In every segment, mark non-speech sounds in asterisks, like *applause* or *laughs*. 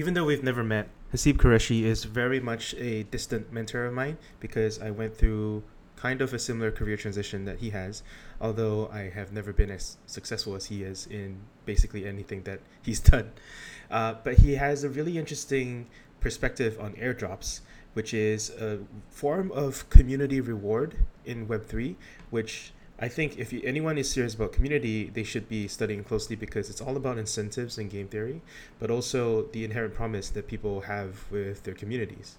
even though we've never met, Haseeb Qureshi is very much a distant mentor of mine because I went through kind of a similar career transition that he has, although I have never been as successful as he is in basically anything that he's *laughs* done. Uh, but he has a really interesting perspective on airdrops, which is a form of community reward in Web3, which I think if you, anyone is serious about community, they should be studying closely because it's all about incentives and game theory, but also the inherent promise that people have with their communities.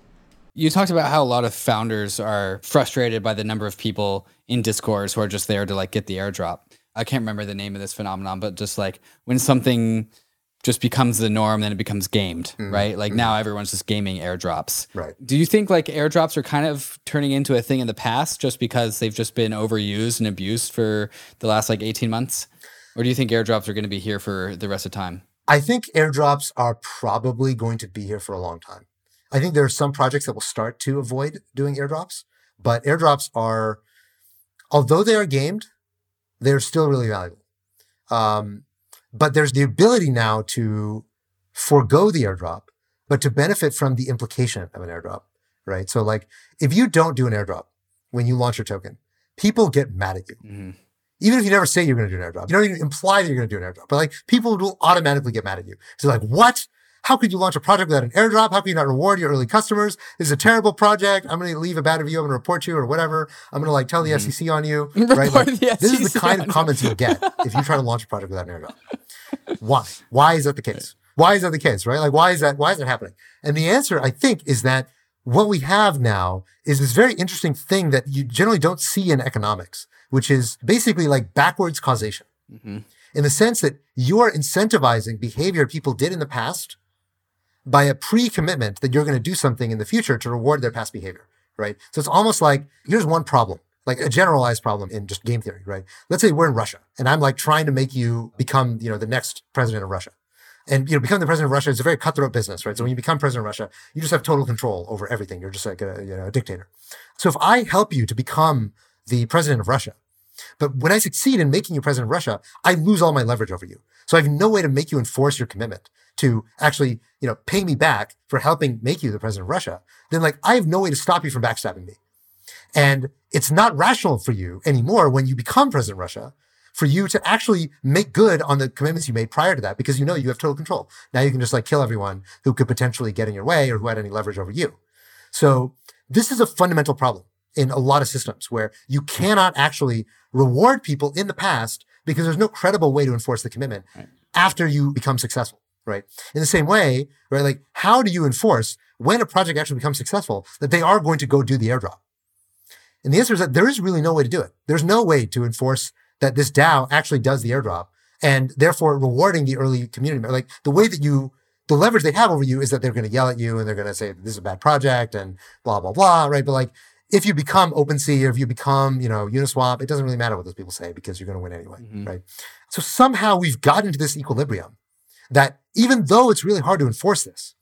You talked about how a lot of founders are frustrated by the number of people in Discord who are just there to like get the airdrop. I can't remember the name of this phenomenon, but just like when something just becomes the norm, then it becomes gamed, mm right? Like mm now everyone's just gaming airdrops. Right. Do you think like airdrops are kind of turning into a thing in the past just because they've just been overused and abused for the last like 18 months? Or do you think airdrops are going to be here for the rest of time? I think airdrops are probably going to be here for a long time. I think there are some projects that will start to avoid doing airdrops, but airdrops are, although they are gamed, they're still really valuable. Um, but there's the ability now to forego the airdrop, but to benefit from the implication of an airdrop, right? So like if you don't do an airdrop when you launch your token, people get mad at you. Mm-hmm. Even if you never say you're going to do an airdrop, you don't even imply that you're going to do an airdrop, but like people will automatically get mad at you. So like, what? How could you launch a project without an airdrop? How can you not reward your early customers? This is a terrible project. I'm going to leave a bad review. I'm going to report you or whatever. I'm going to like tell the mm-hmm. SEC on you. *laughs* right? Like, this is the kind of comments you get *laughs* if you try to launch a project without an airdrop. why? Why is that the case? Why is that the case? Right? Like, why is that? Why is that happening? And the answer, I think, is that what we have now is this very interesting thing that you generally don't see in economics, which is basically like backwards causation. Mm-hmm. In the sense that you are incentivizing behavior people did in the past by a pre-commitment that you're going to do something in the future to reward their past behavior, right? So it's almost like here's one problem, like a generalized problem in just game theory, right? Let's say we're in Russia and I'm like trying to make you become, you know, the next president of Russia. And you know, becoming the president of Russia is a very cutthroat business, right? So when you become president of Russia, you just have total control over everything. You're just like a, you know, a dictator. So if I help you to become the president of Russia, but when I succeed in making you president of Russia, I lose all my leverage over you. So I have no way to make you enforce your commitment to actually, you know, pay me back for helping make you the president of Russia, then like I have no way to stop you from backstabbing me. And it's not rational for you anymore when you become president of Russia for you to actually make good on the commitments you made prior to that because you know you have total control. Now you can just like kill everyone who could potentially get in your way or who had any leverage over you. So this is a fundamental problem in a lot of systems where you cannot actually reward people in the past because there's no credible way to enforce the commitment right. after you become successful right? In the same way, right? Like, how do you enforce when a project actually becomes successful that they are going to go do the airdrop? And the answer is that there is really no way to do it. There's no way to enforce that this DAO actually does the airdrop and therefore rewarding the early community. Like the way that you, the leverage they have over you is that they're going to yell at you and they're going to say, this is a bad project and blah, blah, blah, right? But like, if you become OpenSea or if you become, you know, Uniswap, it doesn't really matter what those people say because you're going to win anyway, mm-hmm. right? So somehow we've gotten to this equilibrium that even though it's really hard to enforce this,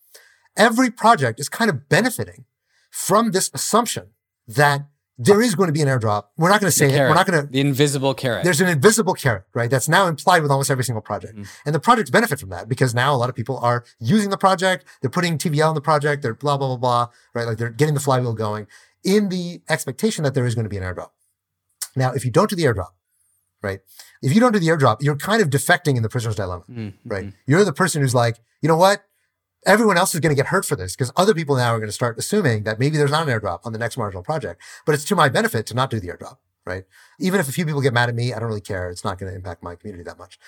every project is kind of benefiting from this assumption that there is going to be an airdrop. We're not going to say it. We're not going to. The invisible carrot. There's an invisible carrot, right? That's now implied with almost every single project. Mm. And the projects benefit from that because now a lot of people are using the project. They're putting TVL in the project. They're blah, blah, blah, blah, right? Like they're getting the flywheel going in the expectation that there is going to be an airdrop. Now, if you don't do the airdrop, right? If you don't do the airdrop, you're kind of defecting in the prisoner's dilemma, mm-hmm. right? You're the person who's like, you know what? Everyone else is going to get hurt for this because other people now are going to start assuming that maybe there's not an airdrop on the next marginal project, but it's to my benefit to not do the airdrop, right? Even if a few people get mad at me, I don't really care. It's not going to impact my community that much.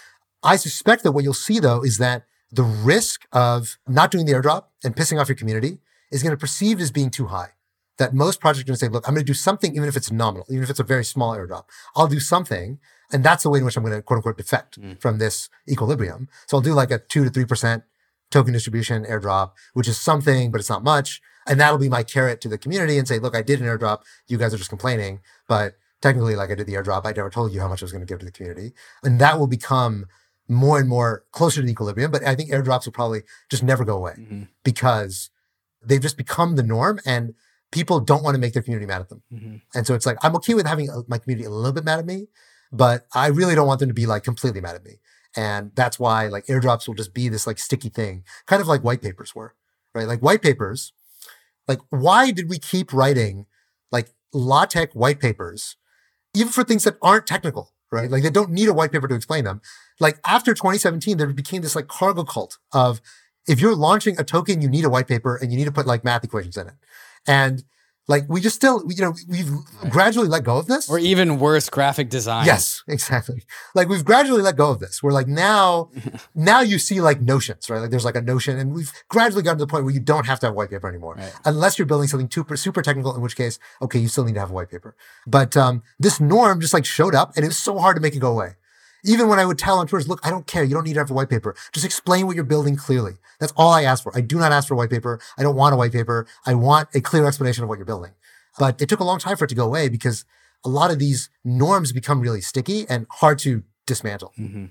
I suspect that what you'll see though is that the risk of not doing the airdrop and pissing off your community is going to be perceived as being too high that most projects are going to say, look, I'm going to do something, even if it's nominal, even if it's a very small airdrop. I'll do something and that's the way in which I'm going to quote unquote defect mm. from this equilibrium. So I'll do like a two to 3% token distribution airdrop, which is something, but it's not much. And that'll be my carrot to the community and say, look, I did an airdrop. You guys are just complaining, but technically, like I did the airdrop. I never told you how much I was going to give to the community. And that will become more and more closer to the equilibrium. But I think airdrops will probably just never go away mm-hmm. because they've just become the norm and people don't want to make their community mad at them. Mm-hmm. And so it's like, I'm okay with having my community a little bit mad at me, but I really don't want them to be like completely mad at me. And that's why like airdrops will just be this like sticky thing, kind of like white papers were, right? Like white papers, like why did we keep writing like LaTeX white papers, even for things that aren't technical, right? Like they don't need a white paper to explain them. Like after 2017, there became this like cargo cult of if you're launching a token, you need a white paper and you need to put like math equations in it. And like we just still, you know, we've right. gradually let go of this. Or even worse, graphic design. Yes, exactly. Like we've gradually let go of this. We're like now, *laughs* now you see like notions, right? Like there's like a notion, and we've gradually gotten to the point where you don't have to have white paper anymore, right. unless you're building something super super technical. In which case, okay, you still need to have a white paper. But um, this norm just like showed up, and it was so hard to make it go away. Even when I would tell entrepreneurs, look, I don't care. You don't need to have a white paper. Just explain what you're building clearly. That's all I ask for. I do not ask for a white paper. I don't want a white paper. I want a clear explanation of what you're building. But it took a long time for it to go away because a lot of these norms become really sticky and hard to dismantle. Mm-hmm.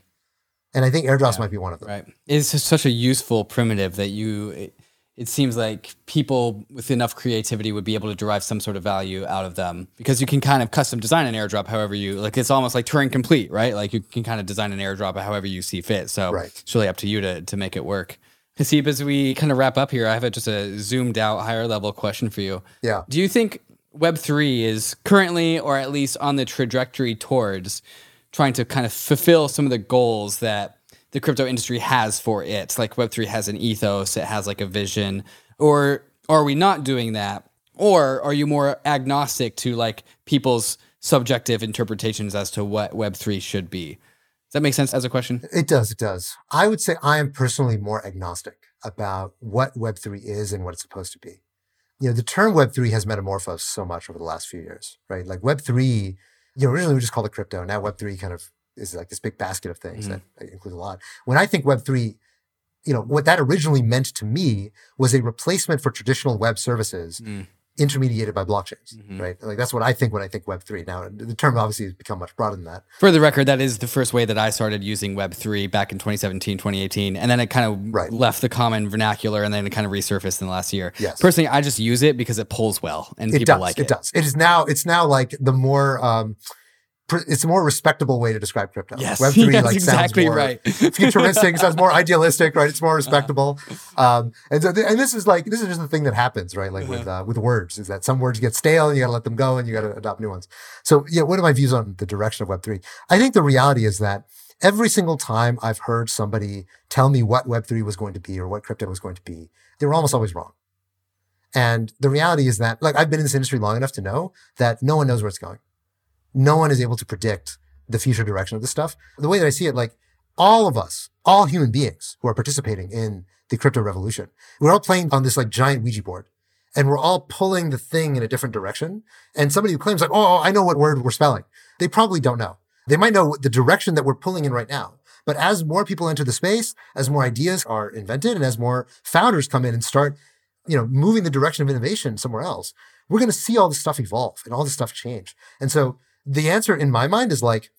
And I think airdrops yeah, might be one of them. Right. It's just such a useful primitive that you, it, seems like people with enough creativity would be able to derive some sort of value out of them because you can kind of custom design an airdrop however you, like it's almost like Turing complete, right? Like you can kind of design an airdrop however you see fit. So right. it's really up to you to, to make it work. Haseeb, as we kind of wrap up here, I have a, just a zoomed out higher level question for you. Yeah. Do you think Web3 is currently, or at least on the trajectory towards, trying to kind of fulfill some of the goals that the crypto industry has for it. Like Web3 has an ethos, it has like a vision. Or are we not doing that? Or are you more agnostic to like people's subjective interpretations as to what Web3 should be? Does that make sense as a question? It does. It does. I would say I am personally more agnostic about what Web3 is and what it's supposed to be you know, the term Web3 has metamorphosed so much over the last few years, right? Like Web3, you know, originally we just called it crypto. Now Web3 kind of is like this big basket of things mm-hmm. that includes a lot. When I think Web3, you know, what that originally meant to me was a replacement for traditional web services mm intermediated by blockchains, mm-hmm. right? Like that's what I think when I think Web three. Now the term obviously has become much broader than that. For the record, that is the first way that I started using Web three back in 2017, 2018, and then it kind of right. left the common vernacular, and then it kind of resurfaced in the last year. Yes. Personally, I just use it because it pulls well and it people does, like it. It does. It is now. It's now like the more. Um, it's a more respectable way to describe crypto. Yes, Web three *laughs* like exactly sounds more right. *laughs* futuristic, sounds more *laughs* idealistic, right? It's more respectable. Um, and so, and this is like this is just the thing that happens, right? Like with uh, with words, is that some words get stale and you got to let them go and you got to adopt new ones. So yeah, what are my views on the direction of Web three? I think the reality is that every single time I've heard somebody tell me what Web three was going to be or what crypto was going to be, they were almost always wrong. And the reality is that, like, I've been in this industry long enough to know that no one knows where it's going no one is able to predict the future direction of this stuff. The way that I see it, like all of us, all human beings who are participating in the crypto revolution, we're all playing on this like giant Ouija board and we're all pulling the thing in a different direction. And somebody who claims like, oh, oh I know what word we're spelling. They probably don't know. They might know the direction that we're pulling in right now. But as more people enter the space, as more ideas are invented and as more founders come in and start, you know, moving the direction of innovation somewhere else, we're going to see all this stuff evolve and all this stuff change. And so the answer in my mind is like,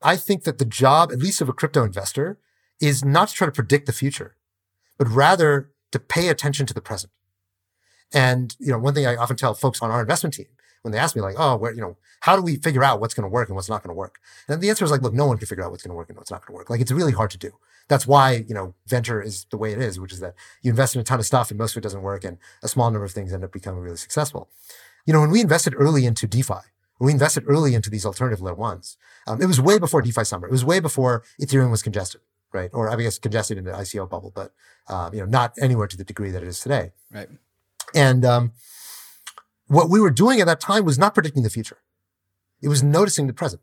I think that the job, at least of a crypto investor, is not to try to predict the future, but rather to pay attention to the present. And, you know, one thing I often tell folks on our investment team when they ask me like, oh, where, you know, how do we figure out what's going to work and what's not going to work? And the answer is like, look, no one can figure out what's going to work and what's not going to work. Like it's really hard to do. That's why, you know, venture is the way it is, which is that you invest in a ton of stuff and most of it doesn't work and a small number of things end up becoming really successful. You know, when we invested early into DeFi, we invested early into these alternative layer ones. Um, it was way before DeFi summer. It was way before Ethereum was congested, right? Or I guess congested in the ICO bubble, but um, you know, not anywhere to the degree that it is today. Right. And um, what we were doing at that time was not predicting the future. It was noticing the present.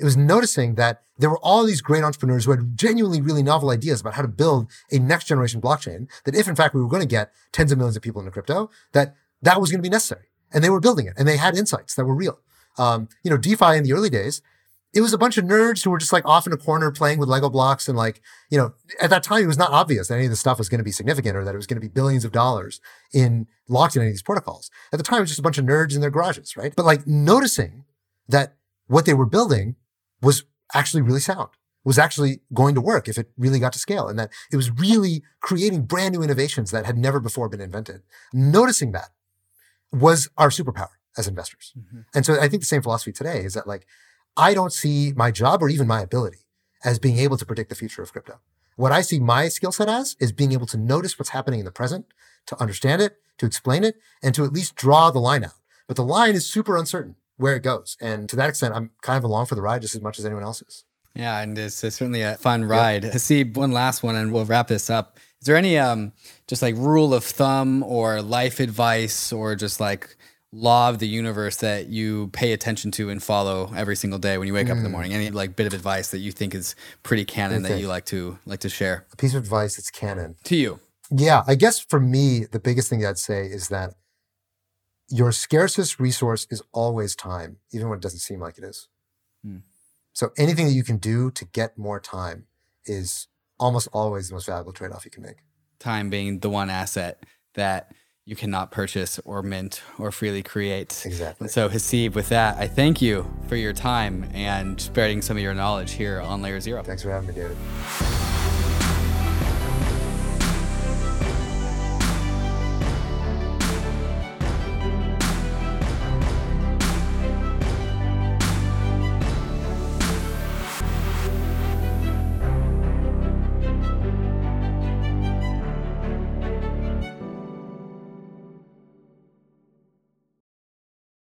It was noticing that there were all these great entrepreneurs who had genuinely really novel ideas about how to build a next generation blockchain. That if in fact we were going to get tens of millions of people into crypto, that that was going to be necessary. And they were building it and they had insights that were real. Um, you know, DeFi in the early days, it was a bunch of nerds who were just like off in a corner playing with Lego blocks. And like, you know, at that time, it was not obvious that any of this stuff was going to be significant or that it was going to be billions of dollars in locked in any of these protocols. At the time, it was just a bunch of nerds in their garages, right? But like noticing that what they were building was actually really sound, was actually going to work if it really got to scale and that it was really creating brand new innovations that had never before been invented. Noticing that was our superpower as investors. Mm-hmm. And so I think the same philosophy today is that like, I don't see my job or even my ability as being able to predict the future of crypto. What I see my skill set as is being able to notice what's happening in the present, to understand it, to explain it, and to at least draw the line out. But the line is super uncertain where it goes. And to that extent, I'm kind of along for the ride just as much as anyone else is. Yeah, and it's, it's certainly a fun ride. Yeah. Haseeb, one last one, and we'll wrap this up. Is there any um just like rule of thumb or life advice or just like law of the universe that you pay attention to and follow every single day when you wake mm. up in the hmm. morning? Any like bit of advice that you think is pretty canon that you like to like to share? A piece of advice that's canon to you. Yeah, I guess for me, the biggest thing I'd say is that your scarcest resource is always time, even when it doesn't seem like it is. Mm. So anything that you can do to get more time is almost always the most valuable trade off you can make. Time being the one asset that you cannot purchase or mint or freely create. Exactly. And so, Haseeb, with that, I thank you for your time and spreading some of your knowledge here on Layer Zero. Thanks for having me, David.